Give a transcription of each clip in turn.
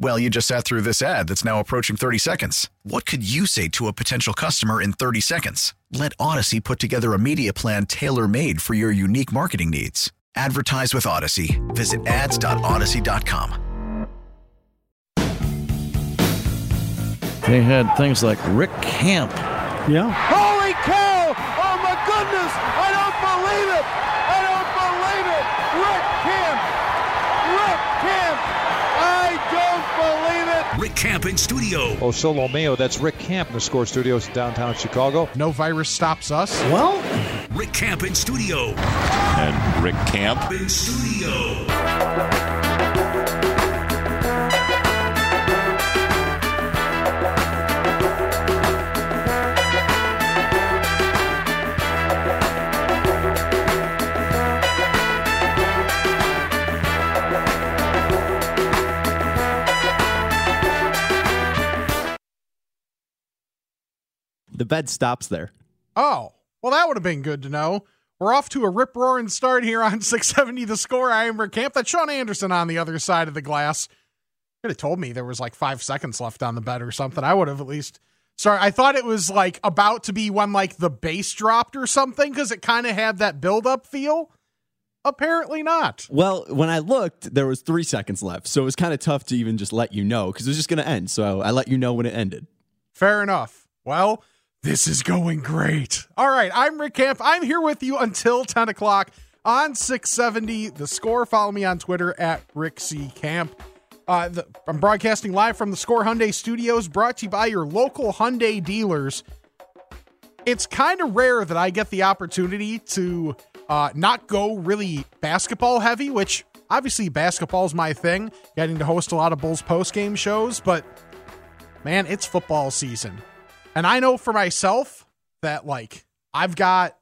Well, you just sat through this ad that's now approaching 30 seconds. What could you say to a potential customer in 30 seconds? Let Odyssey put together a media plan tailor made for your unique marketing needs. Advertise with Odyssey. Visit ads.odyssey.com. They had things like Rick Camp. Yeah. Holy cow! Oh my goodness! I don't believe it! I don't believe it! Rick Camp! Rick Camp! I don't believe it! Rick Camp in studio. Oh, Solo Mayo, that's Rick Camp in the Score Studios in downtown Chicago. No virus stops us. Well, Rick Camp in studio. And Rick Camp in studio. Bed stops there. Oh, well, that would have been good to know. We're off to a rip roaring start here on 670 The Score. I am Camp. That's Sean Anderson on the other side of the glass. Could have told me there was like five seconds left on the bed or something. I would have at least. Sorry, I thought it was like about to be when like the bass dropped or something because it kind of had that build up feel. Apparently not. Well, when I looked, there was three seconds left, so it was kind of tough to even just let you know because it was just going to end. So I let you know when it ended. Fair enough. Well, this is going great. All right, I'm Rick Camp. I'm here with you until 10 o'clock on 670 The Score. Follow me on Twitter at Rick C. Camp. Uh, the, I'm broadcasting live from the Score Hyundai Studios, brought to you by your local Hyundai dealers. It's kind of rare that I get the opportunity to uh, not go really basketball heavy, which obviously basketball is my thing, getting to host a lot of Bulls post game shows, but man, it's football season. And I know for myself that, like, I've got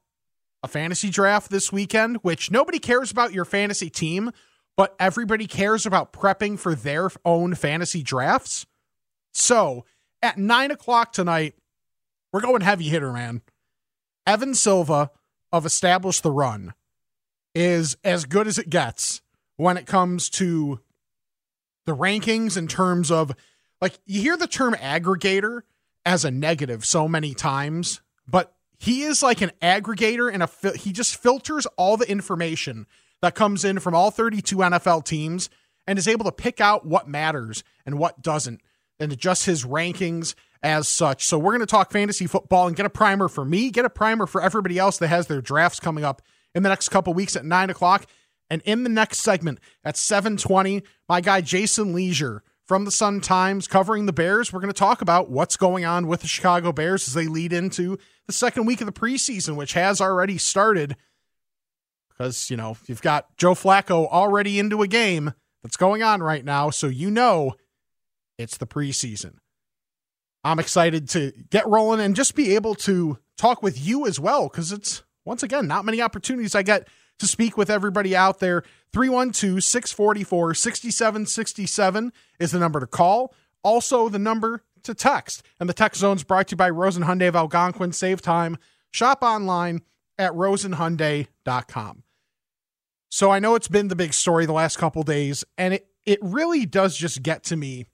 a fantasy draft this weekend, which nobody cares about your fantasy team, but everybody cares about prepping for their own fantasy drafts. So at nine o'clock tonight, we're going heavy hitter, man. Evan Silva of Establish the Run is as good as it gets when it comes to the rankings in terms of like you hear the term aggregator as a negative so many times, but he is like an aggregator and a fil- he just filters all the information that comes in from all 32 NFL teams and is able to pick out what matters and what doesn't and adjust his rankings as such. So we're going to talk fantasy football and get a primer for me, get a primer for everybody else that has their drafts coming up in the next couple weeks at nine o'clock. And in the next segment at 720, my guy Jason Lieser from the Sun Times covering the Bears. We're going to talk about what's going on with the Chicago Bears as they lead into the second week of the preseason, which has already started. Because, you know, you've got Joe Flacco already into a game that's going on right now. So you know it's the preseason. I'm excited to get rolling and just be able to talk with you as well because it's, once again, not many opportunities I get to speak with everybody out there. 312 644 6767 is the number to call. Also, the number to text. And the text zone is brought to you by Rosen Hyundai of Algonquin. Save time. Shop online at rosenhyundai.com. So I know it's been the big story the last couple days, and it, it really does just get to me.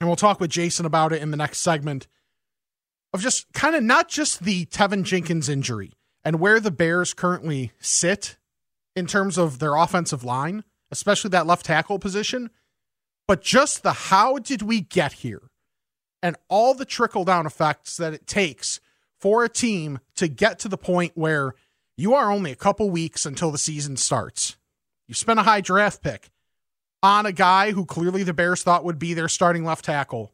And we'll talk with Jason about it in the next segment of just kind of not just the Teven Jenkins injury and where the Bears currently sit in terms of their offensive line, especially that left tackle position, but just the how did we get here and all the trickle down effects that it takes for a team to get to the point where you are only a couple weeks until the season starts. You spent a high draft pick on a guy who clearly the Bears thought would be their starting left tackle.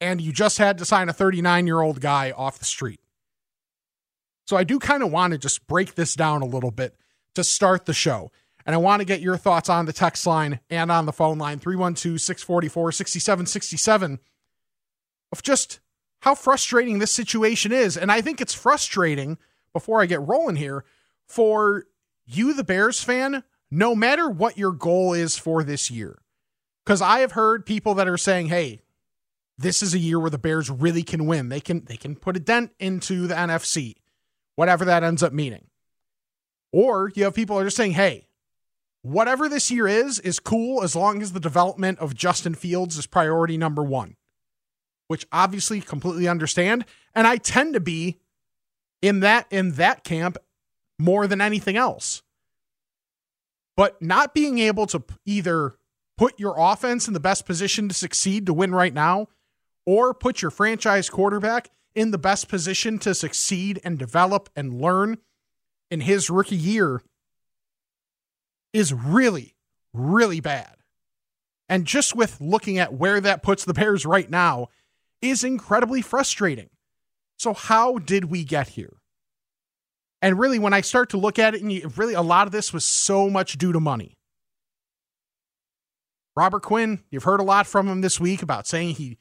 And you just had to sign a 39 year old guy off the street. So I do kind of want to just break this down a little bit to start the show. And I want to get your thoughts on the text line and on the phone line 312 644 6767 of just how frustrating this situation is. And I think it's frustrating, before I get rolling here, for you, the Bears fan, no matter what your goal is for this year. Because I have heard people that are saying, hey, this is a year where the Bears really can win. They can they can put a dent into the NFC, whatever that ends up meaning. Or you have people are just saying, hey, whatever this year is, is cool as long as the development of Justin Fields is priority number one, which obviously completely understand. And I tend to be in that in that camp more than anything else. But not being able to either put your offense in the best position to succeed to win right now, or put your franchise quarterback in the best position to succeed and develop and learn in his rookie year is really, really bad. And just with looking at where that puts the Bears right now is incredibly frustrating. So, how did we get here? And really, when I start to look at it, and you, really a lot of this was so much due to money. Robert Quinn, you've heard a lot from him this week about saying he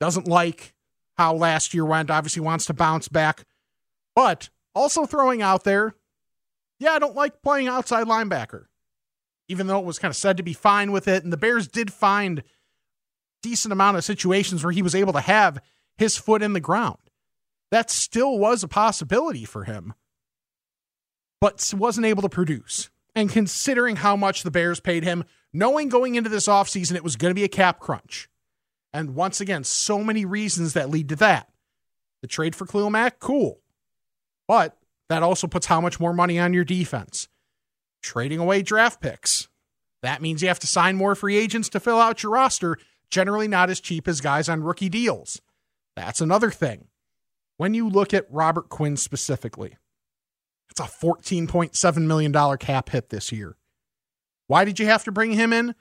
doesn't like how last year went, obviously wants to bounce back, but also throwing out there, yeah, I don't like playing outside linebacker, even though it was kind of said to be fine with it. And the Bears did find decent amount of situations where he was able to have his foot in the ground. That still was a possibility for him but wasn't able to produce. And considering how much the Bears paid him, knowing going into this offseason it was going to be a cap crunch. And once again, so many reasons that lead to that. The trade for Khalil Mack, cool. But that also puts how much more money on your defense. Trading away draft picks. That means you have to sign more free agents to fill out your roster, generally not as cheap as guys on rookie deals. That's another thing. When you look at Robert Quinn specifically, it's a $14.7 million cap hit this year. Why did you have to bring him in?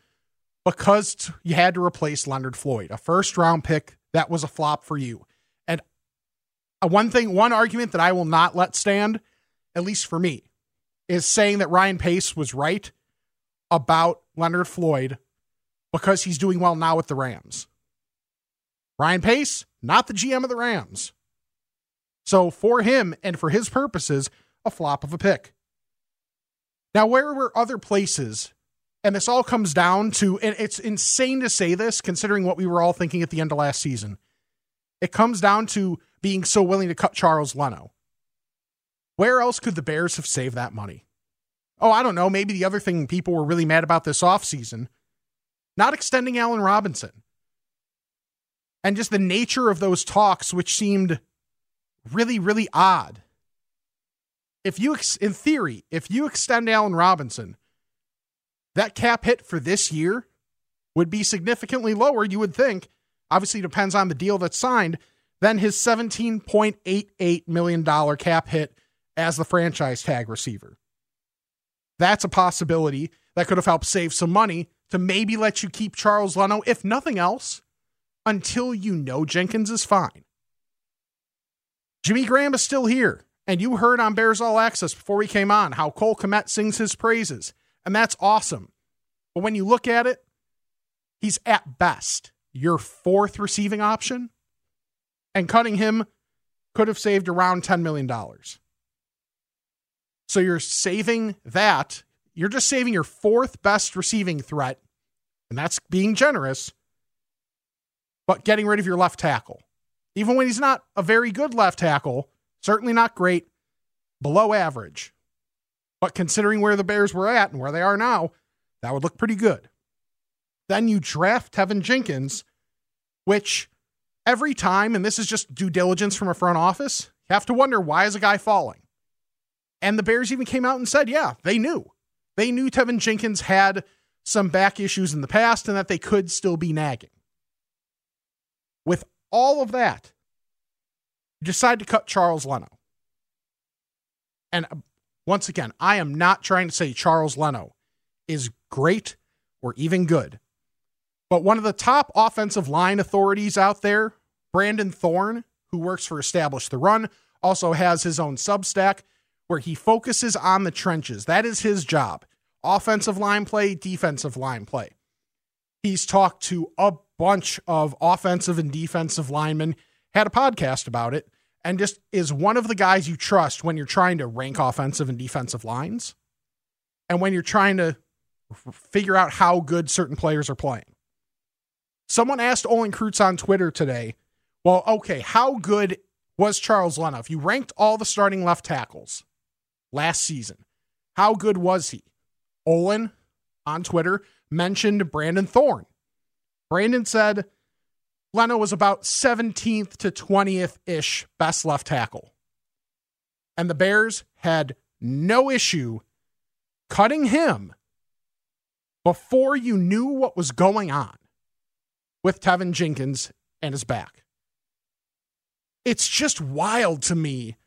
Because you had to replace Leonard Floyd, a first round pick that was a flop for you. And uh, one thing, one argument that I will not let stand, at least for me, is saying that Ryan Pace was right about Leonard Floyd because he's doing well now with the Rams. Ryan Pace, not the GM of the Rams. So for him and for his purposes, a flop of a pick. Now, where were other places? And this all comes down to, and it's insane to say this considering what we were all thinking at the end of last season. It comes down to being so willing to cut Charles Leno. Where else could the Bears have saved that money? Oh, I don't know. Maybe the other thing people were really mad about this offseason, not extending Allen Robinson. And just the nature of those talks, which seemed really, really odd if you, in theory, if you extend Allen Robinson, that cap hit for this year would be significantly lower, you would think. Obviously, depends on the deal that's signed, than his $17.88 million cap hit as the franchise tag receiver. That's a possibility that could have helped save some money to maybe let you keep Charles Leno, if nothing else, until you know Jenkins is fine. Jimmy Graham is still here. And you heard on Bears All Access before we came on how Cole Kmet sings his praises. And that's awesome. But when you look at it, he's at best your fourth receiving option. And cutting him could have saved around $10 million. So you're saving that. You're just saving your fourth best receiving threat. And that's being generous. But getting rid of your left tackle. Even when he's not a very good left tackle, Certainly not great, below average. But considering where the Bears were at and where they are now, that would look pretty good. Then you draft Teven Jenkins, which every time, and this is just due diligence from a front office, you have to wonder why is a guy falling? And the Bears even came out and said, yeah, they knew. They knew Teven Jenkins had some back issues in the past and that they could still be nagging. With all of that, you decide to cut Charles Leno. And uh, once again, I am not trying to say Charles Leno is great or even good. But one of the top offensive line authorities out there, Brandon Thorn, who works for Establish the Run, also has his own Substack where he focuses on the trenches. That is his job offensive line play, defensive line play. He's talked to a bunch of offensive and defensive linemen, had a podcast about it, and just is one of the guys you trust when you're trying to rank offensive and defensive lines and when you're trying to figure out how good certain players are playing. Someone asked Olin Kreutz on Twitter today, well, okay, how good was Charles Leno? If you ranked all the starting left tackles last season, how good was he? Olin on Twitter mentioned Brandon Thorn. Brandon said Leno was about 17th to 20th ish best left tackle. And the Bears had no issue cutting him before you knew what was going on with Teven Jenkins and his back. It's just wild to me.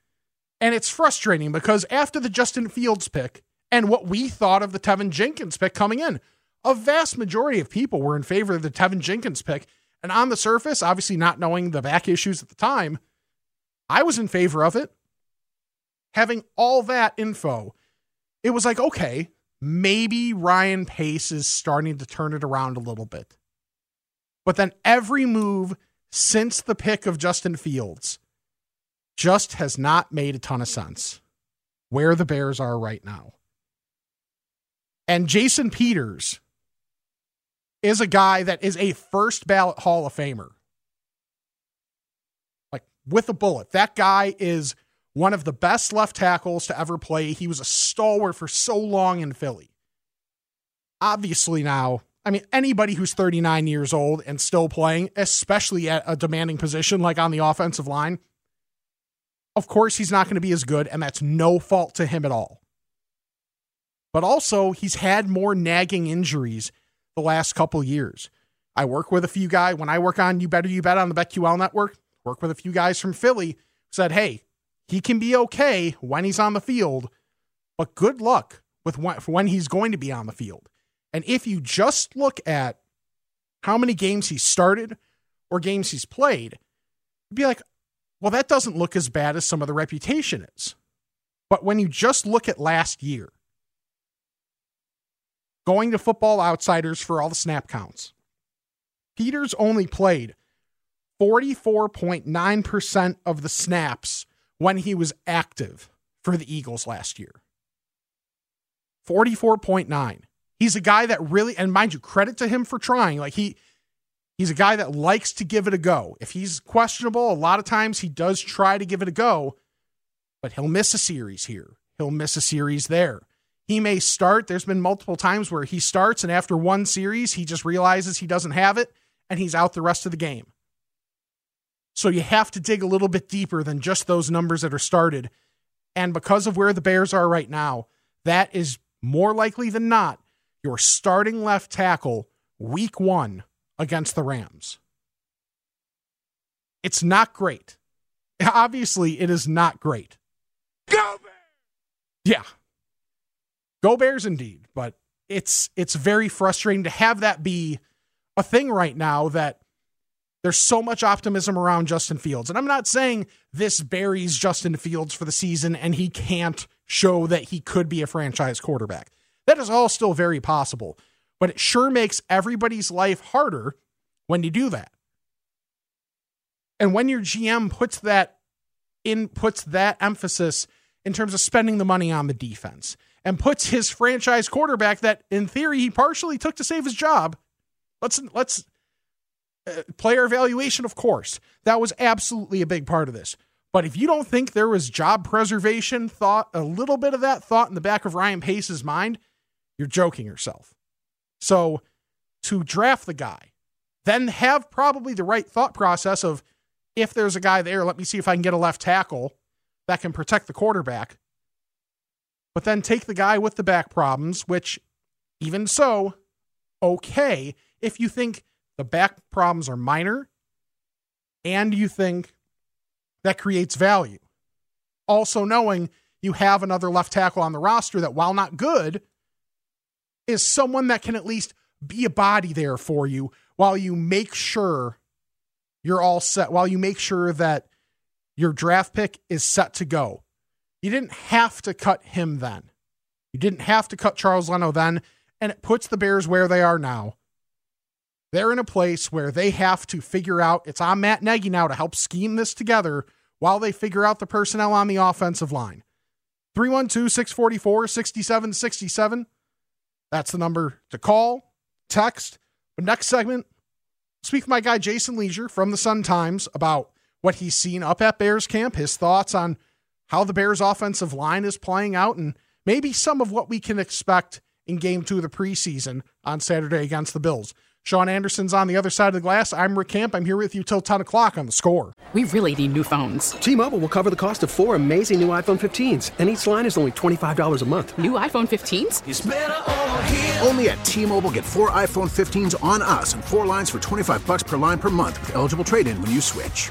And it's frustrating because after the Justin Fields pick and what we thought of the Teven Jenkins pick coming in, a vast majority of people were in favor of the Teven Jenkins pick. And on the surface, obviously not knowing the back issues at the time, I was in favor of it. Having all that info, it was like, okay, maybe Ryan Pace is starting to turn it around a little bit. But then every move since the pick of Justin Fields just has not made a ton of sense where the Bears are right now. And Jason Peters is a guy that is a first ballot Hall of Famer. Like with a bullet. That guy is one of the best left tackles to ever play. He was a stalwart for so long in Philly. Obviously, now I mean, anybody who's 39 years old and still playing, especially at a demanding position like on the offensive line, of course he's not going to be as good, and that's no fault to him at all. But also, he's had more nagging injuries the last couple years. I work with a few guys when I work on You Better You Bet on the BetQL network, work with a few guys from Philly said, hey, he can be okay when he's on the field, but good luck with when, he's going to be on the field. And if you just look at how many games he started or games he's played, you'd be like, well, that doesn't look as bad as some of the reputation is. But when you just look at last year, going to football outsiders for all the snap counts, Peters only played 44.9% of the snaps when he was active for the Eagles last year. 44.9. He's a guy that really, and mind you, credit to him for trying. Like he, he's a guy that likes to give it a go. If he's questionable, a lot of times he does try to give it a go, but he'll miss a series here. He'll miss a series there. He may start. There's been multiple times where he starts, and after one series, he just realizes he doesn't have it, and he's out the rest of the game. So you have to dig a little bit deeper than just those numbers that are started. And because of where the Bears are right now, that is more likely than not your starting left tackle week one against the Rams. It's not great. Obviously, it is not great. Go Bears! Yeah. Go Bears indeed, but it's it's very frustrating to have that be a thing right now that there's so much optimism around Justin Fields. And I'm not saying this buries Justin Fields for the season and he can't show that he could be a franchise quarterback. That is all still very possible, but it sure makes everybody's life harder when you do that. And when your GM puts that in puts that emphasis in terms of spending the money on the defense and puts his franchise quarterback that in theory he partially took to save his job. Let's let's uh, player evaluation of course. That was absolutely a big part of this. But if you don't think there was job preservation thought, a little bit of that thought in the back of Ryan Pace's mind, you're joking yourself. So to draft the guy, then have probably the right thought process of if there's a guy there, let me see if I can get a left tackle that can protect the quarterback. But then take the guy with the back problems, which even so, okay, if you think the back problems are minor and you think that creates value. Also, knowing you have another left tackle on the roster that, while not good, is someone that can at least be a body there for you while you make sure you're all set, while you make sure that your draft pick is set to go. You didn't have to cut him then. You didn't have to cut Charles Leno then, and it puts the Bears where they are now. They're in a place where they have to figure out it's on Matt Nagy now to help scheme this together while they figure out the personnel on the offensive line. 312 644 6767. That's the number to call, text. But next segment, speak with my guy Jason Lieser from the Sun Times about what he's seen up at Bears camp, his thoughts on how the Bears offensive line is playing out, and maybe some of what we can expect in game two of the preseason on Saturday against the Bills. Sean Anderson's on the other side of the glass. I'm Rick Camp. I'm here with you till 10 o'clock on the score. We really need new phones. T Mobile will cover the cost of four amazing new iPhone 15s, and each line is only $25 a month. New iPhone 15s? Only at T Mobile get four iPhone 15s on us and four lines for 25 bucks per line per month with eligible trade in when you switch.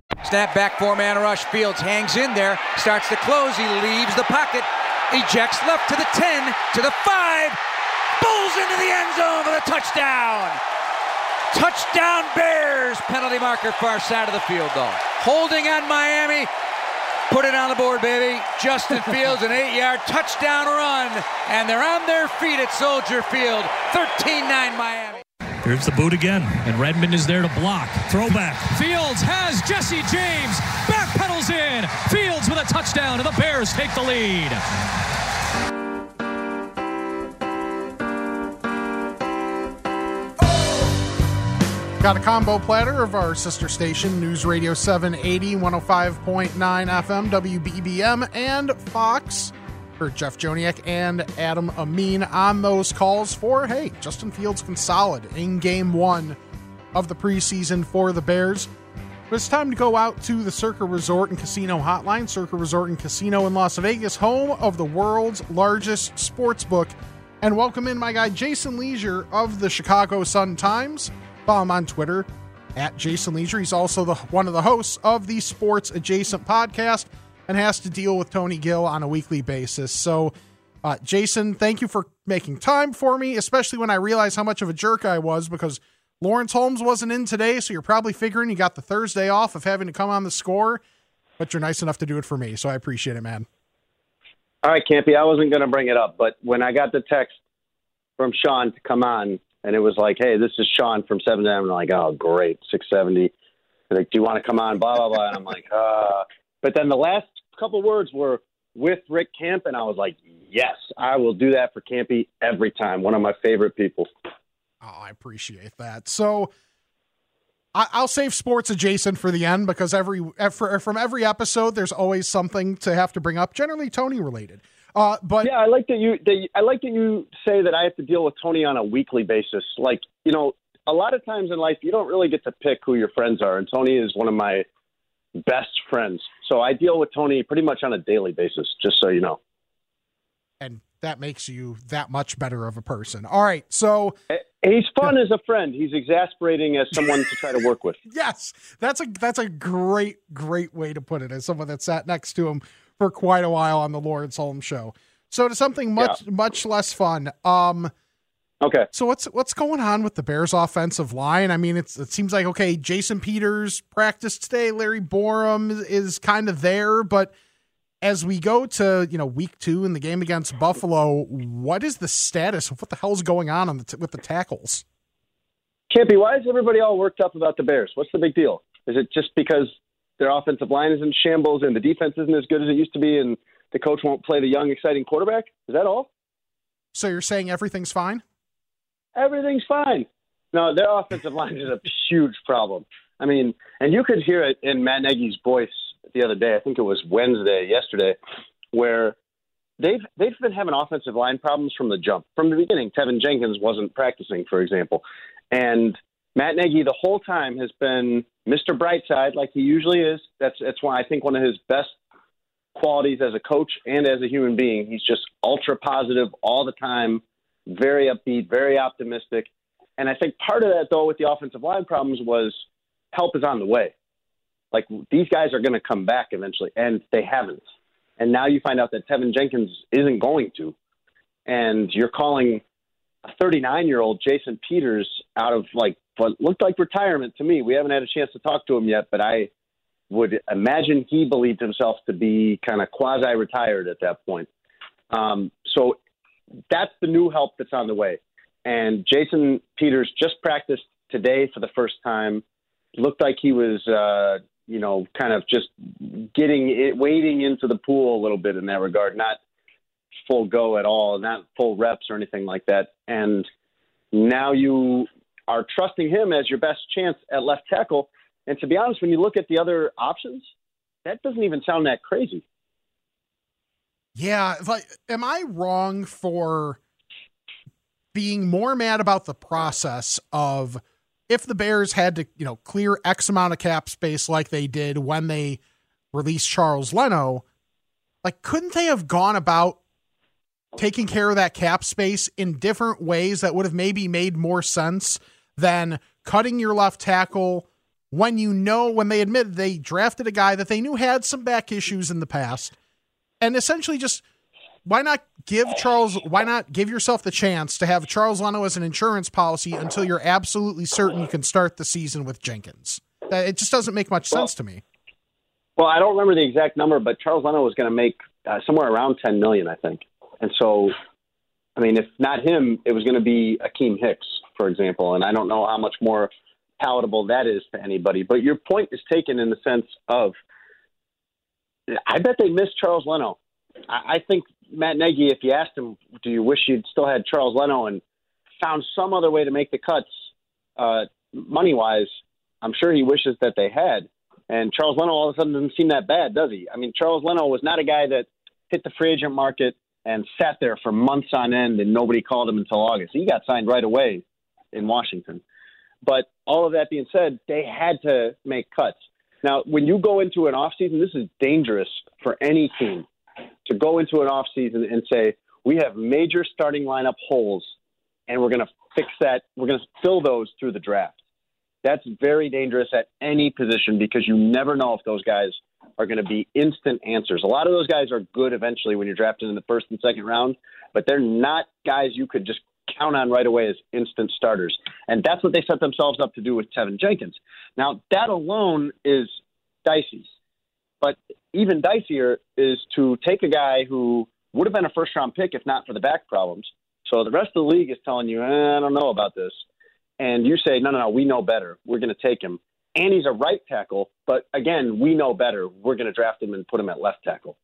Snap back four man rush. Fields hangs in there, starts to close. He leaves the pocket, ejects left to the 10, to the 5, bowls into the end zone for the touchdown. Touchdown Bears! Penalty marker far side of the field though. Holding on Miami. Put it on the board, baby. Justin Fields, an eight yard touchdown run. And they're on their feet at Soldier Field. 13 9 Miami. Here's the boot again, and Redmond is there to block. Throwback. Fields has Jesse James. Backpedals in. Fields with a touchdown, and the Bears take the lead. Got a combo platter of our sister station, News Radio 780, 105.9 FM, WBBM, and Fox. For Jeff Joniak and Adam Amin on those calls for, hey, Justin Fields can solid in game one of the preseason for the Bears. But it's time to go out to the Circa Resort and Casino Hotline. Circa Resort and Casino in Las Vegas, home of the world's largest sports book. And welcome in my guy, Jason Lieser of the Chicago Sun Times. Follow him on Twitter at Jason Lieser. He's also the one of the hosts of the Sports Adjacent podcast and has to deal with Tony Gill on a weekly basis. So, uh, Jason, thank you for making time for me, especially when I realized how much of a jerk I was because Lawrence Holmes wasn't in today. So you're probably figuring you got the Thursday off of having to come on the score, but you're nice enough to do it for me. So I appreciate it, man. All right, Campy, I wasn't going to bring it up, but when I got the text from Sean to come on, and it was like, "Hey, this is Sean from Seven M." I'm like, "Oh, great, six seventy. Like, do you want to come on? Blah blah blah. And I'm like, uh. But then the last couple words were with Rick Camp, and I was like, "Yes, I will do that for Campy every time." One of my favorite people. Oh, I appreciate that. So. I'll save sports adjacent for the end because every from every episode, there's always something to have to bring up, generally Tony related. Uh, but yeah, I like that you. That, I like that you say that I have to deal with Tony on a weekly basis. Like you know, a lot of times in life, you don't really get to pick who your friends are, and Tony is one of my best friends. So I deal with Tony pretty much on a daily basis. Just so you know. And that makes you that much better of a person. All right, so he's fun as a friend. He's exasperating as someone to try to work with. yes, that's a that's a great great way to put it. As someone that sat next to him for quite a while on the Lawrence Holmes show. So to something much yeah. much less fun. Um, Okay. So what's what's going on with the Bears offensive line? I mean, it's it seems like okay, Jason Peters practiced today, Larry Borom is, is kind of there, but as we go to you know week two in the game against Buffalo, what is the status of what the hell's going on, on the t- with the tackles? Campy, why is everybody all worked up about the Bears? What's the big deal? Is it just because their offensive line is in shambles and the defense isn't as good as it used to be, and the coach won't play the young, exciting quarterback? Is that all? So you're saying everything's fine? Everything's fine. No, their offensive line is a huge problem. I mean, and you could hear it in Matt Nagy's voice the other day. I think it was Wednesday, yesterday, where they've they've been having offensive line problems from the jump, from the beginning. Teven Jenkins wasn't practicing, for example, and Matt Nagy the whole time has been Mr. Brightside, like he usually is. That's that's why I think one of his best qualities as a coach and as a human being. He's just ultra positive all the time, very upbeat, very optimistic. And I think part of that, though, with the offensive line problems was help is on the way. Like these guys are going to come back eventually, and they haven't. And now you find out that Teven Jenkins isn't going to, and you're calling a 39 year old Jason Peters out of like what looked like retirement to me. We haven't had a chance to talk to him yet, but I would imagine he believed himself to be kind of quasi retired at that point. Um, so that's the new help that's on the way. And Jason Peters just practiced today for the first time. Looked like he was, uh, you know, kind of just getting it, wading into the pool a little bit in that regard, not full go at all, not full reps or anything like that. And now you are trusting him as your best chance at left tackle. And to be honest, when you look at the other options, that doesn't even sound that crazy. Yeah, like, am I wrong for being more mad about the process of if the Bears had to, you know, clear X amount of cap space like they did when they released Charles Leno, like couldn't they have gone about taking care of that cap space in different ways that would have maybe made more sense than cutting your left tackle when you know when they admitted they drafted a guy that they knew had some back issues in the past and essentially just why not give Charles why not give yourself the chance to have Charles Leno as an insurance policy until you're absolutely certain you can start the season with Jenkins. It just doesn't make much sense to me. Well, I don't remember the exact number, but Charles Leno was going to make uh, somewhere around 10 million, I think. And so I mean, if not him, it was going to be Akiem Hicks, for example, and I don't know how much more palatable that is to anybody. But your point is taken in the sense of I bet they missed Charles Leno. I, I think Matt Nagy, if you asked him, do you wish you'd still had Charles Leno and found some other way to make the cuts uh, money wise, I'm sure he wishes that they had. And Charles Leno all of a sudden doesn't seem that bad, does he? I mean, Charles Leno was not a guy that hit the free agent market and sat there for months on end and nobody called him until August. He got signed right away in Washington. But all of that being said, they had to make cuts. Now, when you go into an offseason, this is dangerous for any team to go into an offseason and say, we have major starting lineup holes and we're going to fix that. We're going to fill those through the draft. That's very dangerous at any position because you never know if those guys are going to be instant answers. A lot of those guys are good eventually when you're drafted in the first and second round, but they're not guys you could just count on right away as instant starters. And that's what they set themselves up to do with Teven Jenkins. Now, that alone is dicey. But even dicier is to take a guy who would have been a first round pick if not for the back problems. So the rest of the league is telling you, eh, I don't know about this. And you say, no, no, no, we know better. We're going to take him. And he's a right tackle. But again, we know better. We're going to draft him and put him at left tackle.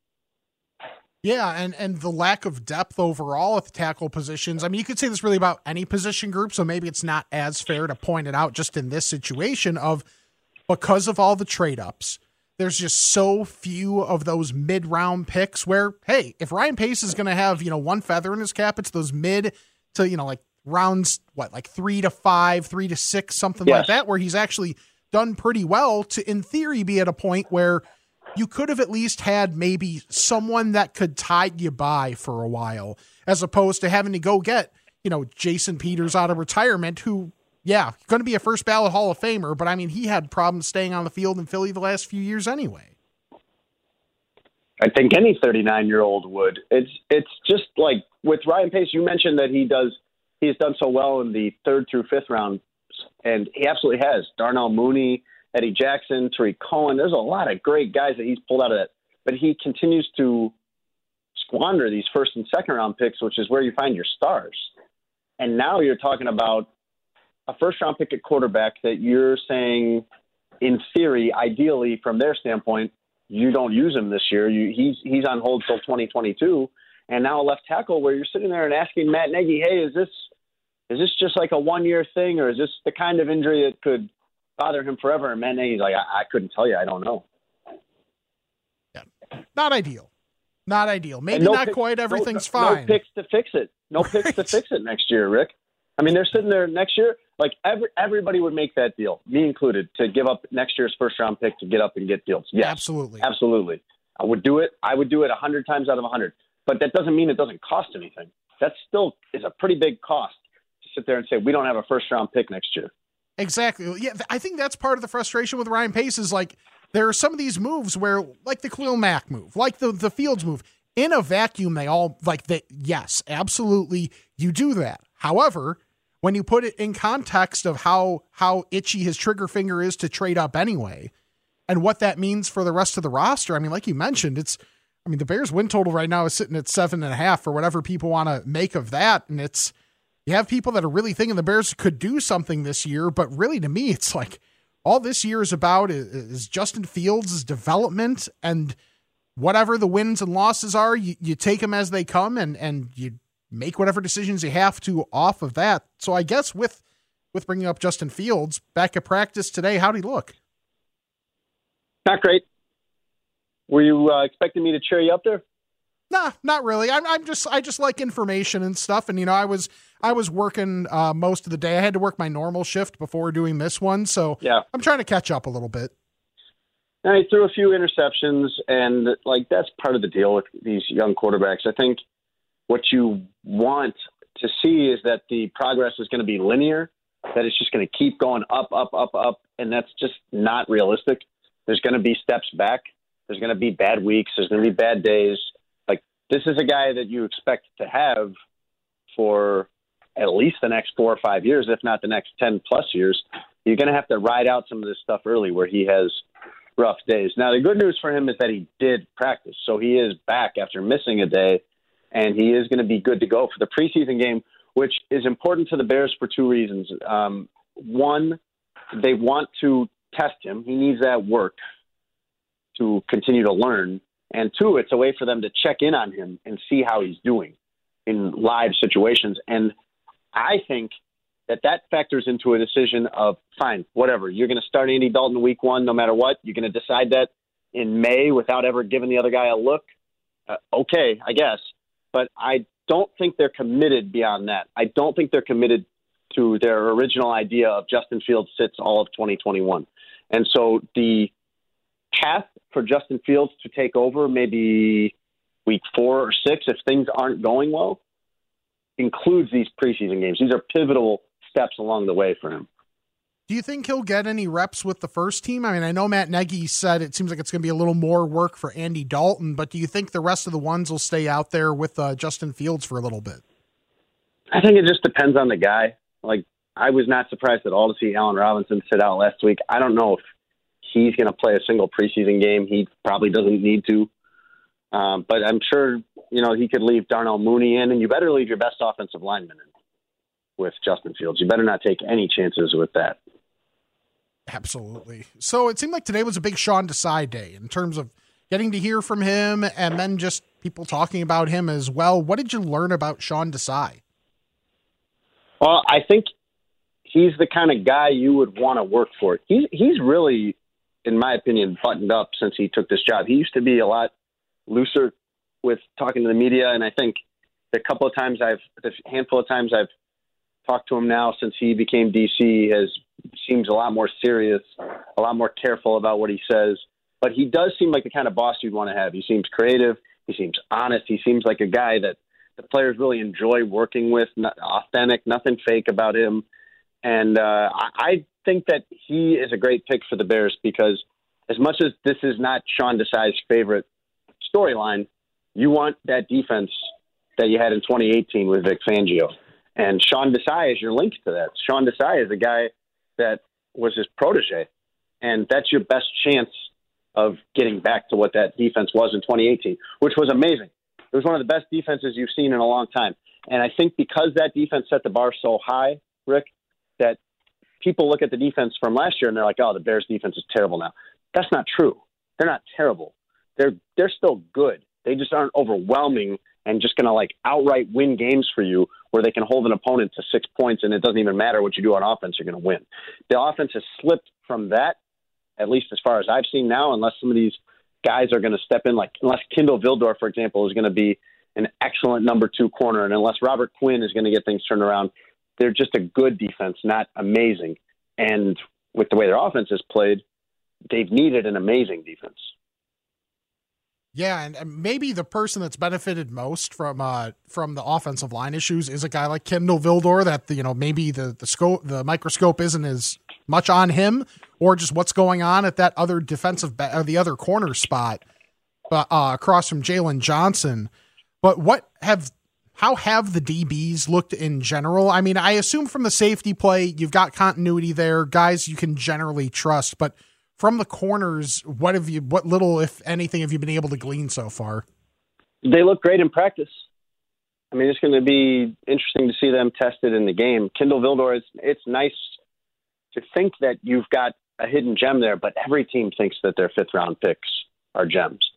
Yeah, and and the lack of depth overall at the tackle positions. I mean, you could say this really about any position group, so maybe it's not as fair to point it out just in this situation of because of all the trade ups. There's just so few of those mid round picks where, hey, if Ryan Pace is going to have, you know, one feather in his cap, it's those mid to, you know, like rounds, what, like three to five, three to six, something yes. like that, where he's actually done pretty well to, in theory, be at a point where you could have at least had maybe someone that could tide you by for a while, as opposed to having to go get, you know, Jason Peters out of retirement, who, yeah, going to be a first ballot Hall of Famer, but I mean, he had problems staying on the field in Philly the last few years anyway. I think any 39 year old would. It's it's just like with Ryan Pace. You mentioned that he does he's done so well in the third through fifth round, and he absolutely has. Darnell Mooney, Eddie Jackson, Tarik Cohen. There's a lot of great guys that he's pulled out of that, but he continues to squander these first and second round picks, which is where you find your stars. And now you're talking about a first round pick at quarterback that you're saying, in theory, ideally from their standpoint, you don't use him this year. You, he's he's on hold till 2022, and now a left tackle where you're sitting there and asking Matt Nagy, hey, is this is this just like a one year thing, or is this the kind of injury that could bother him forever? And Matt he's like, I, I couldn't tell you, I don't know. Yeah, not ideal. Not ideal. Maybe no not picks- quite. Everything's no, fine. No picks to fix it. No picks to fix it next year, Rick. I mean, they're sitting there next year. Like every, everybody would make that deal, me included, to give up next year's first round pick to get up and get Fields. Yes, Absolutely. absolutely. I would do it. I would do it a hundred times out of a hundred. But that doesn't mean it doesn't cost anything. That still is a pretty big cost to sit there and say we don't have a first round pick next year. Exactly. Yeah, I think that's part of the frustration with Ryan Pace is like there are some of these moves where, like the Khalil Mack move, like the the Fields move, in a vacuum, they all like that. Yes, absolutely, you do that. However, when you put it in context of how how itchy his trigger finger is to trade up anyway, and what that means for the rest of the roster, I mean, like you mentioned, it's. I mean, the Bears' win total right now is sitting at seven and a half, or whatever people want to make of that, and it's you have people that are really thinking the Bears could do something this year, but really to me, it's like all this year is about is, Justin Fields' development and whatever the wins and losses are, you, you take them as they come and and you make whatever decisions you have to off of that. So I guess with with bringing up Justin Fields back at practice today, how'd he look? Not great. Were you uh, expecting me to cheer you up there? Nah, not really. I'm, I'm just I just like information and stuff. And you know, I was I was working uh, most of the day. I had to work my normal shift before doing this one, so Yeah. I'm trying to catch up a little bit. And he threw a few interceptions, and like that's part of the deal with these young quarterbacks. I think what you want to see is that the progress is going to be linear, that it's just going to keep going up, up, up, up, and that's just not realistic. There's going to be steps back. There's going to be bad weeks. There's going to be bad days. This is a guy that you expect to have for at least the next four or five years, if not the next ten plus years. You're going to have to ride out some of this stuff early, where he has rough days. Now, the good news for him is that he did practice, so he is back after missing a day, and he is going to be good to go for the preseason game, which is important to the Bears for two reasons. Um, one, they want to test him; he needs that work to continue to learn. And two, it's a way for them to check in on him and see how he's doing in live situations. And I think that that factors into a decision of fine, whatever. You're going to start Andy Dalton week one, no matter what. You're going to decide that in May without ever giving the other guy a look. Uh, okay, I guess. But I don't think they're committed beyond that. I don't think they're committed to their original idea of Justin Fields sits all of 2021. And so the path for Justin Fields to take over maybe week four or six if things aren't going well includes these preseason games. These are pivotal steps along the way for him. Do you think he'll get any reps with the first team? I mean, I know Matt Nagy said it seems like it's going to be a little more work for Andy Dalton, but do you think the rest of the ones will stay out there with uh, Justin Fields for a little bit? I think it just depends on the guy. Like I was not surprised at all to see Allen Robinson sit out last week. I don't know if he's going to play a single preseason game. He probably doesn't need to. Um, but I'm sure you know he could leave Darnell Mooney in, and you better leave your best offensive lineman in with Justin Fields. You better not take any chances with that. Absolutely. So it seemed like today was a big Sean Desai day in terms of getting to hear from him and then just people talking about him as well. What did you learn about Sean Desai? Well, I think he's the kind of guy you would want to work for. He's he's really, in my opinion, buttoned up since he took this job. He used to be a lot looser with talking to the media, and I think the couple of times I've, the handful of times I've talked to him now since he became DC, has seems a lot more serious, a lot more careful about what he says. But he does seem like the kind of boss you'd want to have. He seems creative. He seems honest. He seems like a guy that the players really enjoy working with. Not authentic, nothing fake about him. And uh, I I think that he is a great pick for the Bears because as much as this is not Sean Desai's favorite storyline, you want that defense that you had in 2018 with Vic Fangio. And Sean Desai is your link to that. Sean Desai is a guy that was his protege, and that's your best chance of getting back to what that defense was in 2018, which was amazing. It was one of the best defenses you've seen in a long time. And I think because that defense set the bar so high, Rick, that people look at the defense from last year and they're like, "Oh, the Bears defense is terrible now." That's not true. They're not terrible. They're they're still good. They just aren't overwhelming and just going to like outright win games for you where they can hold an opponent to six points and it doesn't even matter what you do on offense, you're going to win. The offense has slipped from that, at least as far as I've seen now, unless some of these guys are going to step in, like unless Kindle Vildor, for example, is going to be an excellent number two corner, and unless Robert Quinn is going to get things turned around, they're just a good defense, not amazing. And with the way their offense is played, they've needed an amazing defense. Yeah, and, maybe the person that's benefited most from uh from the offensive line issues is a guy like Kendall Vildor. That you know maybe the the scope the microscope isn't as much on him, or just what's going on at that other defensive or the other corner spot, uh, uh, across from Jaylon Johnson. But what have how have the DBs looked in general? I mean, I assume from the safety play you've got continuity there, guys you can generally trust, but from the corners, what have you, what little, if anything, have you been able to glean so far? They look great in practice. I mean, it's going to be interesting to see them tested in the game. Kindle Vildor, is, it's nice to think that you've got a hidden gem there, but every team thinks that their fifth round picks are gems.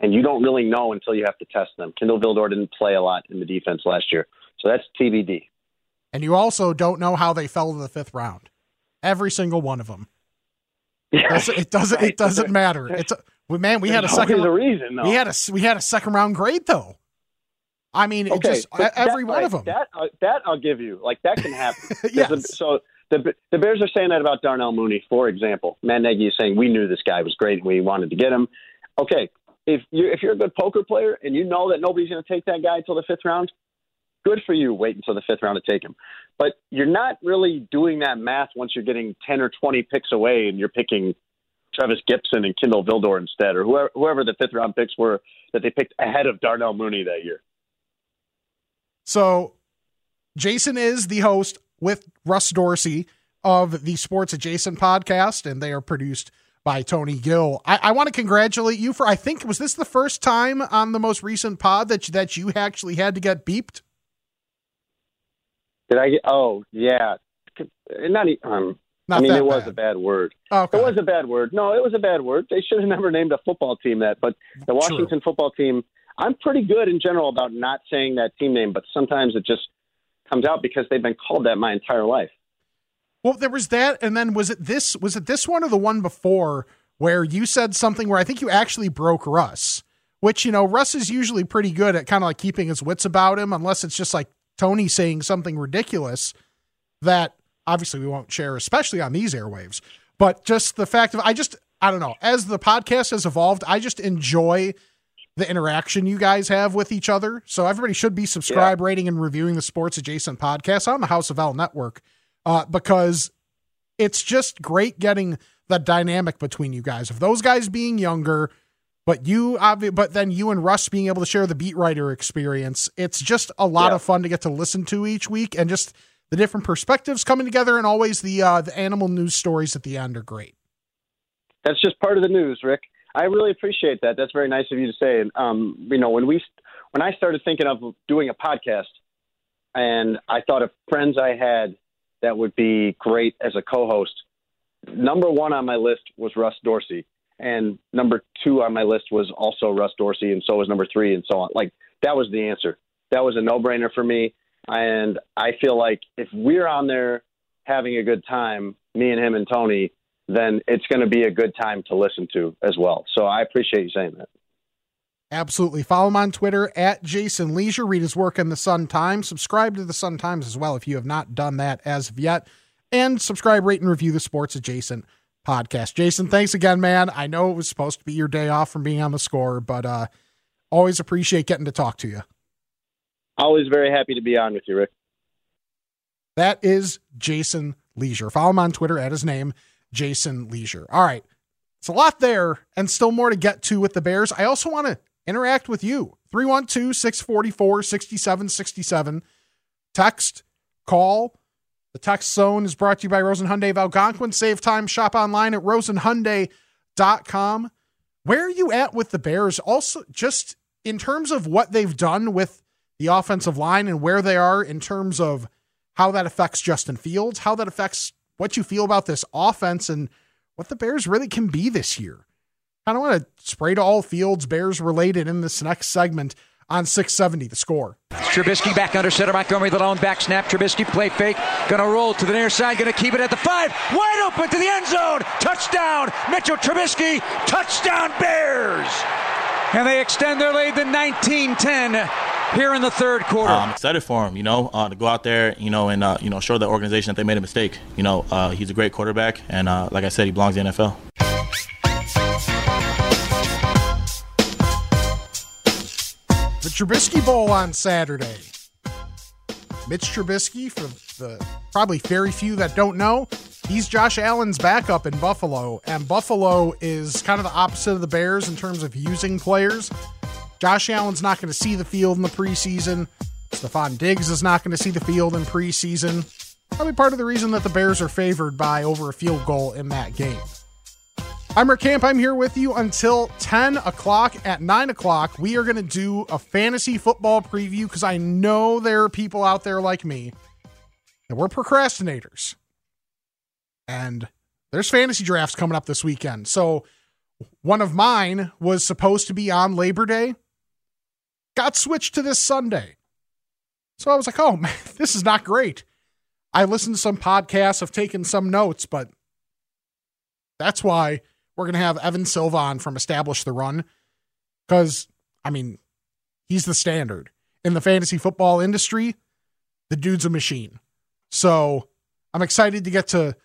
And you don't really know until you have to test them. Kindle Vildor didn't play a lot in the defense last year. So that's TBD. And you also don't know how they fell to the fifth round. Every single one of them. It doesn't. It doesn't matter. It's a, man. We had a second. The reason though. we had a we had a second round grade though. I mean, okay, just every that, one right, of them. That uh, that I'll give you. Like that can happen. yes. The, so the the Bears are saying that about Darnell Mooney, for example. Matt Nagy is saying we knew this guy was great and we wanted to get him. Okay, if you if you're a good poker player and you know that nobody's going to take that guy until the fifth round, good for you. Wait until the fifth round to take him. But you're not really doing that math once you're getting ten or twenty picks away and you're picking Trevis Gipson and Kindle Vildor instead, or whoever, whoever the fifth round picks were that they picked ahead of Darnell Mooney that year. So, Jason is the host with Russ Dorsey of the Sports Adjacent podcast, and they are produced by Tony Gill. I, I want to congratulate you for. I think was this the first time on the most recent pod that that you actually had to get beeped. Did I get? Oh yeah, not um, not I mean, it bad. was a bad word. Okay. It was a bad word. No, it was a bad word. They should have never named a football team that. But the Washington football team, I'm pretty good in general about not saying that team name, but sometimes it just comes out because they've been called that my entire life. Well, there was that, and then was it this? Was it this one or the one before where you said something where I think you actually broke Russ? Which you know, Russ is usually pretty good at kind of like keeping his wits about him, unless it's just like Tony saying something ridiculous that obviously we won't share, especially on these airwaves. But just the fact of, I just, I don't know, as the podcast has evolved, I just enjoy the interaction you guys have with each other. So everybody should be subscribe, yeah. rating, and reviewing the Sports Adjacent podcast on the House of L Network uh, because it's just great getting the dynamic between you guys. Of those guys being younger, but you, but then you and Russ being able to share the beat writer experience, it's just a lot yeah. of fun to get to listen to each week and just the different perspectives coming together, and always the uh, the animal news stories at the end are great. That's just part of the news, Rick. I really appreciate that. That's very nice of you to say. And um, you know, when we when I started thinking of doing a podcast, and I thought of friends I had that would be great as a co-host. Number one on my list was Russ Dorsey, and number two on my list was also Russ Dorsey, and so was number three, and so on. Like that was the answer. That was a no-brainer for me. And I feel like if we're on there having a good time, me and him and Tony, then it's going to be a good time to listen to as well. So I appreciate you saying that. Absolutely. Follow him on Twitter at Jason Lieser. Read his work in the Sun Times. Subscribe to the Sun Times as well if you have not done that as of yet. And subscribe, rate, and review the Sports Adjacent podcast. Jason, thanks again, man. I know it was supposed to be your day off from being on the score, but uh, always appreciate getting to talk to you. Always very happy to be on with you, Rick. That is Jason Lieser. Follow him on Twitter at his name, Jason Lieser. All right. It's a lot there and still more to get to with the Bears. I also want to interact with you. 312 644 6767. Text call. The text zone is brought to you by Rosen Hyundai of Algonquin. Save time, shop online at rosenhyundai.com. Where are you at with the Bears? Also, just in terms of what they've done with the offensive line and where they are in terms of how that affects Justin Fields, how that affects what you feel about this offense and what the Bears really can be this year. I don't want to spray to all Fields Bears related in this next segment on 670 the score. Trubisky back under center. Montgomery the lone back snap. Trubisky play fake. Gonna roll to the near side. Gonna keep it at the five. Wide open to the end zone. Touchdown. Mitchell Trubisky. Touchdown Bears. And they extend their lead to 19-10 here in the third quarter. I'm excited for him, you know, uh, to go out there, you know, and uh, you know, show the organization that they made a mistake. You know, uh, he's a great quarterback, and uh, like I said, he belongs in the NFL. The Trubisky Bowl on Saturday. Mitch Trubisky, for the probably very few that don't know, he's Josh Allen's backup in Buffalo, and Buffalo is kind of the opposite of the Bears in terms of using players. Josh Allen's not going to see the field in the preseason. Stefon Diggs is not going to see the field in preseason. Probably part of the reason that the Bears are favored by over a field goal in that game. I'm Rick Camp. I'm here with you until 10 o'clock. At 9 o'clock, we are going to do a fantasy football preview because I know there are people out there like me that we're procrastinators. And there's fantasy drafts coming up this weekend. So one of mine was supposed to be on Labor Day, got switched to this Sunday. So I was like, oh man, this is not great. I listened to some podcasts, I've taken some notes, but that's why we're going to have Evan Silva on from Establish the Run because, I mean, he's the standard. In the fantasy football industry, the dude's a machine. So I'm excited to get to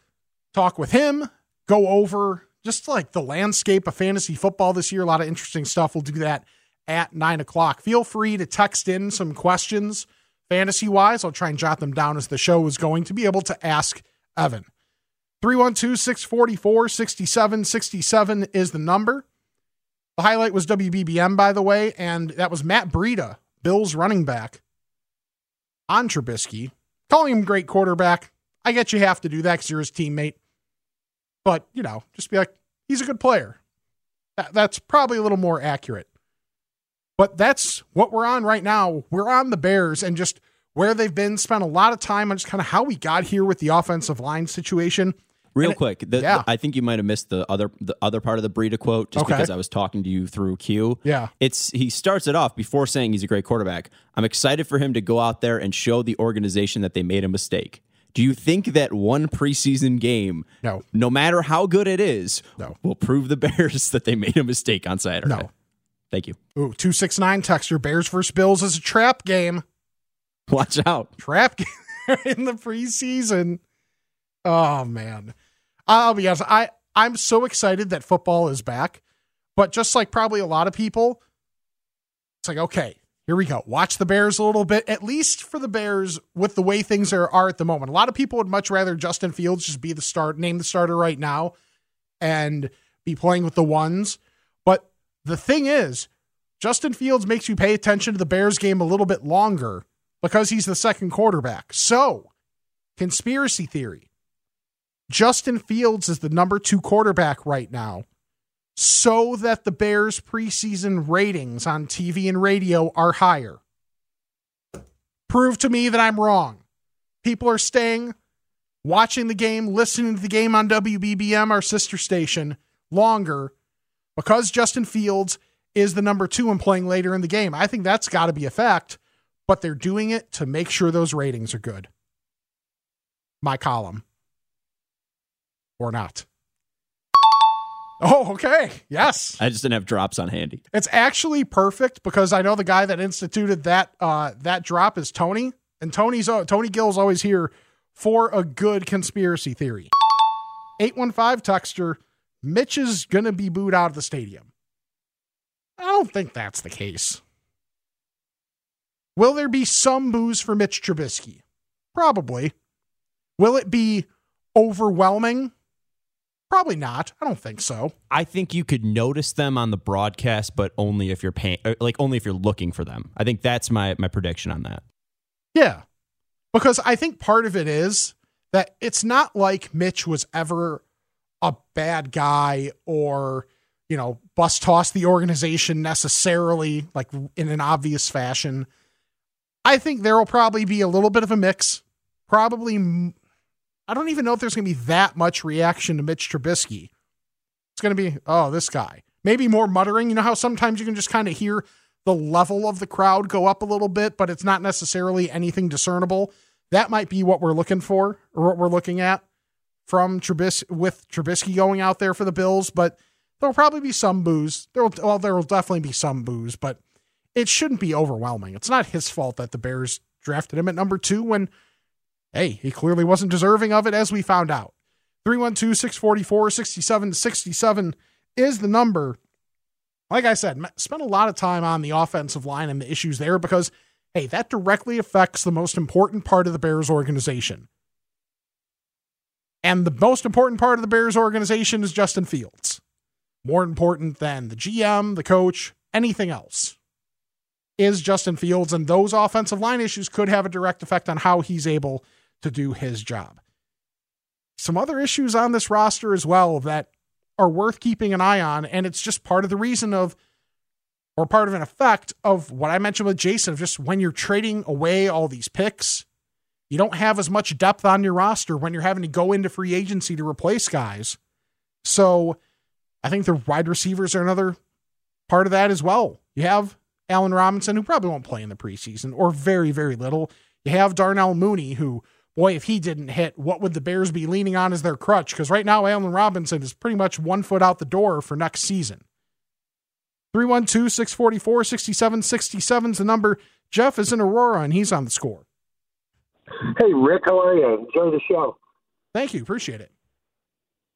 talk with him, go over just like the landscape of fantasy football this year. A lot of interesting stuff. We'll do that at nine o'clock. Feel free to text in some questions fantasy wise. I'll try and jot them down as the show is going to be able to ask Evan. 312 644 6767 is the number. The highlight was WBBM, by the way, and that was Matt Breida, Bills running back, on Trubisky, calling him great quarterback. I get you have to do that because you're his teammate. But, you know, just be like, he's a good player. That, that's probably a little more accurate. But that's what we're on right now. We're on the Bears and just where they've been, spent a lot of time on just kind of how we got here with the offensive line situation. Real it- quick, the, yeah. I think you might have missed the other the other part of the Breida quote just Okay. because I was talking to you through Q. Yeah. It's he starts it off before saying he's a great quarterback. I'm excited for him to go out there and show the organization that they made a mistake. Do you think that one preseason game, no, no matter how good it is, no. will prove the Bears that they made a mistake on Saturday? No. Thank you. Ooh, 269 texture Bears versus Bills is a trap game. Watch out. Trap game in the preseason. Oh man. I'll be honest, I, I'm so excited that football is back. But just like probably a lot of people, it's like, okay, here we go. Watch the Bears a little bit, at least for the Bears with the way things are, are at the moment. A lot of people would much rather Justin Fields just be the start, name the starter right now, and be playing with the ones. But the thing is, Justin Fields makes you pay attention to the Bears game a little bit longer because he's the second quarterback. So, conspiracy theory Justin Fields is the number two quarterback right now so that the Bears' preseason ratings on TV and radio are higher. Prove to me that I'm wrong. People are staying, watching the game, listening to the game on WBBM, our sister station, longer because Justin Fields is the number two and playing later in the game. I think that's got to be a fact, but they're doing it to make sure those ratings are good. My column. Or not. Oh, okay. Yes. I just didn't have drops on handy. It's actually perfect because I know the guy that instituted that uh, that drop is Tony, and Tony's uh, Tony Gill's always here for a good conspiracy theory. Eight one five texture. Mitch is gonna be booed out of the stadium. I don't think that's the case. Will there be some booze for Mitch Trubisky? Probably. Will it be overwhelming? Probably not. I don't think so. I think you could notice them on the broadcast, but only if you're paying, uh, like only if you're looking for them. I think that's my my prediction on that. Yeah. Because I think part of it is that it's not like Mitch was ever a bad guy or, you know, bus toss the organization necessarily, like in an obvious fashion. I think there will probably be a little bit of a mix. Probably, I don't even know if there's going to be that much reaction to Mitch Trubisky. It's going to be, oh, this guy. Maybe more muttering. You know how sometimes you can just kind of hear the level of the crowd go up a little bit, but it's not necessarily anything discernible. That might be what we're looking for or what we're looking at from Trubisky with Trubisky going out there for the Bills, but there'll probably be some booze. There'll well, there will definitely be some booze, but it shouldn't be overwhelming. It's not his fault that the Bears drafted him at number two when, hey, he clearly wasn't deserving of it, as we found out. 312 644 6767 is the number. Like I said, spent a lot of time on the offensive line and the issues there because, hey, that directly affects the most important part of the Bears organization. And the most important part of the Bears organization is Justin Fields. More important than the GM, the coach, anything else is Justin Fields. And those offensive line issues could have a direct effect on how he's able to do his job. Some other issues on this roster as well that are worth keeping an eye on. And it's just part of the reason of, or part of an effect of what I mentioned with Jason of just when you're trading away all these picks, you don't have as much depth on your roster when you're having to go into free agency to replace guys. So I think the wide receivers are another part of that as well. You have Allen Robinson, who probably won't play in the preseason or very, very little. You have Darnell Mooney, who boy, if he didn't hit, what would the Bears be leaning on as their crutch? Because right now, Allen Robinson is pretty much one foot out the door for next season. 312 644 6767 is the number. Jeff is in Aurora and he's on the score. Hey, Rick, how are you? Enjoy the show. Thank you. Appreciate it.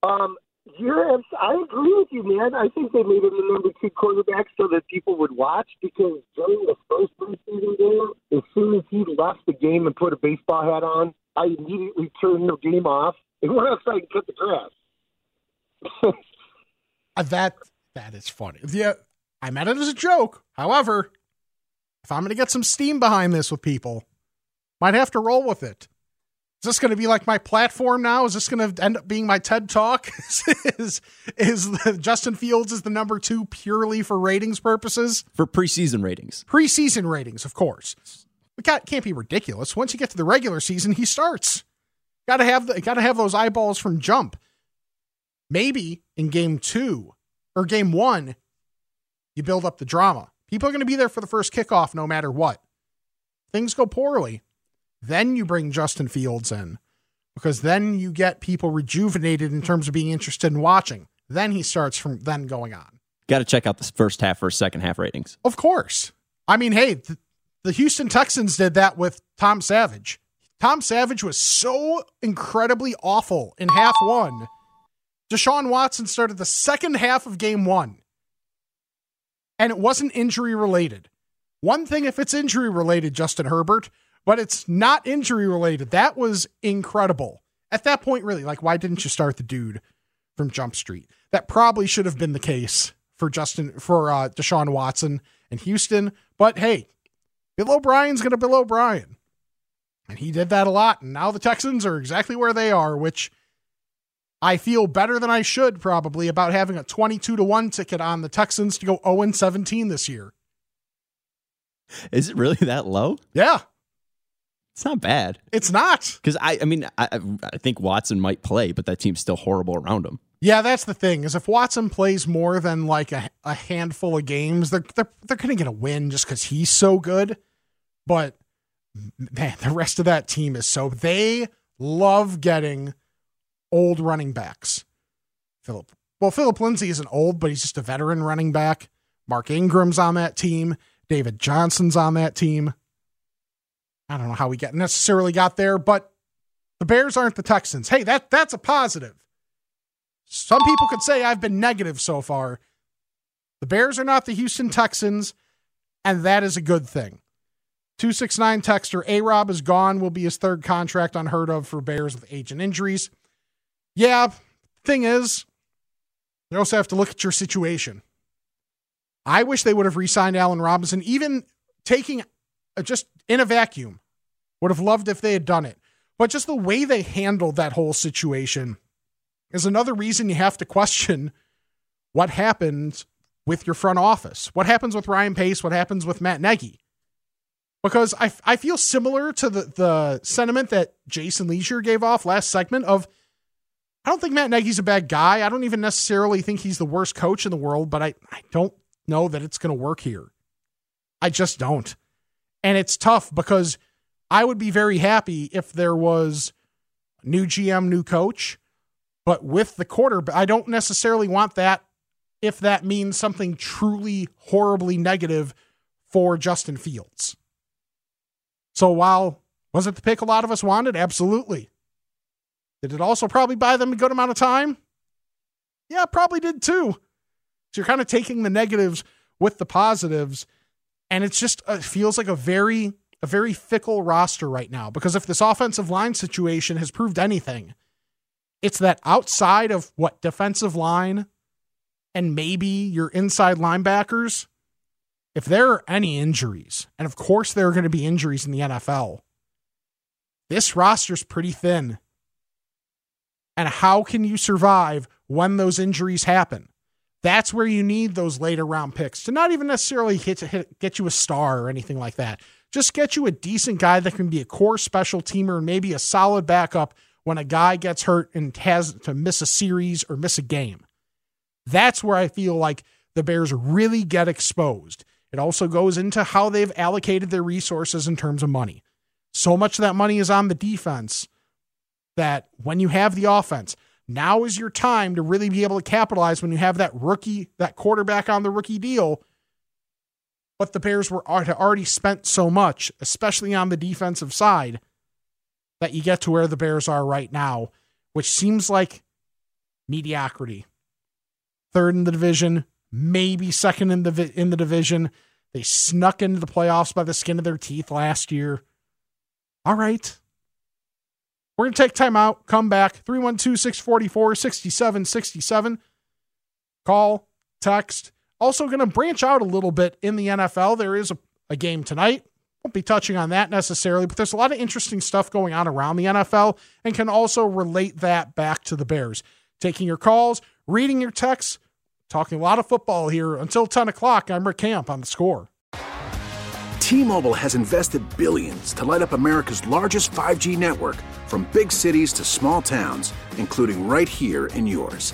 Um, you're, I agree with you, man. I think they made him the number two quarterback so that people would watch because during the first preseason game, as soon as he left the game and put a baseball hat on, I immediately turned the game off and went outside and cut the grass. uh, that that is funny. Yeah, I meant it as a joke. However, if I'm going to get some steam behind this with people, might have to roll with it. Is this going to be like my platform now? Is this going to end up being my TED talk? is is the, Justin Fields is the number two purely for ratings purposes? For preseason ratings. Preseason ratings, of course. It can't be ridiculous. Once you get to the regular season, he starts. Got to have the, got to have those eyeballs from jump. Maybe in game two or game one, you build up the drama. People are going to be there for the first kickoff no matter what. Things go poorly. Then you bring Justin Fields in because then you get people rejuvenated in terms of being interested in watching. Then he starts from then going on. Got to check out the first half or second half ratings. Of course. I mean, hey, the Houston Texans did that with Tom Savage. Tom Savage was so incredibly awful in half one. Deshaun Watson started the second half of game one, and it wasn't injury related. One thing if it's injury related, Justin Herbert, but it's not injury related. That was incredible. At that point, really, like, why didn't you start the dude from Jump Street? That probably should have been the case for Justin, for uh, Deshaun Watson and Houston. But hey, Bill O'Brien's going to Bill O'Brien. And he did that a lot. And now the Texans are exactly where they are, which I feel better than I should probably about having a 22 to 1 ticket on the Texans to go 0 17 this year. Is it really that low? Yeah. It's not bad. It's not. Because I, I mean, I, I think Watson might play, but that team's still horrible around him. Yeah, that's the thing. Is if Watson plays more than like a, a handful of games, they're they're they're gonna get a win just because he's so good. But man, the rest of that team is so they love getting old running backs. Philip, well, Philip Lindsay isn't old, but he's just a veteran running back. Mark Ingram's on that team. David Johnson's on that team. I don't know how we get necessarily got there, but the Bears aren't the Texans. Hey, that that's a positive. Some people could say I've been negative so far. The Bears are not the Houston Texans, and that is a good thing. 269 texter A Rob is gone, will be his third contract unheard of for Bears with age and injuries. Yeah, thing is, you also have to look at your situation. I wish they would have re signed Allen Robinson, even taking uh, just in a vacuum Would have loved if they had done it. But just the way they handled that whole situation is another reason you have to question what happens with your front office. What happens with Ryan Pace? What happens with Matt Nagy? Because I, I feel similar to the, the sentiment that Jason Lieser gave off last segment of I don't think Matt Nagy's a bad guy. I don't even necessarily think he's the worst coach in the world, but I, I don't know that it's going to work here. I just don't. And it's tough because I would be very happy if there was new GM, new coach, but with the quarterback, I don't necessarily want that if that means something truly horribly negative for Justin Fields. So while was it the pick a lot of us wanted? Absolutely. Did it also probably buy them a good amount of time? Yeah, probably did too. So you're kind of taking the negatives with the positives, and it's just uh, it feels like a very a very fickle roster right now. Because if this offensive line situation has proved anything, it's that outside of what defensive line and maybe your inside linebackers, if there are any injuries, and of course there are going to be injuries in the NFL, this roster's pretty thin and how can you survive when those injuries happen? That's where you need those later round picks to not even necessarily hit, hit, get you a star or anything like that. Just get you a decent guy that can be a core special teamer and maybe a solid backup when a guy gets hurt and has to miss a series or miss a game. That's where I feel like the Bears really get exposed. It also goes into how they've allocated their resources in terms of money. So much of that money is on the defense that when you have the offense, now is your time to really be able to capitalize when you have that rookie, that quarterback on the rookie deal. But the Bears were already spent so much, especially on the defensive side, that you get to where the Bears are right now, which seems like mediocrity. Third in the division, maybe second in the in the division. They snuck into the playoffs by the skin of their teeth last year. All right. We're going to take time out, come back, 312 644 6767. Call, text. Also, going to branch out a little bit in the NFL. There is a, a game tonight. Won't be touching on that necessarily, but there's a lot of interesting stuff going on around the NFL and can also relate that back to the Bears. Taking your calls, reading your texts, talking a lot of football here until 10 o'clock. I'm Rick Camp on the score. T-Mobile has invested billions to light up America's largest 5G network from big cities to small towns, including right here in yours.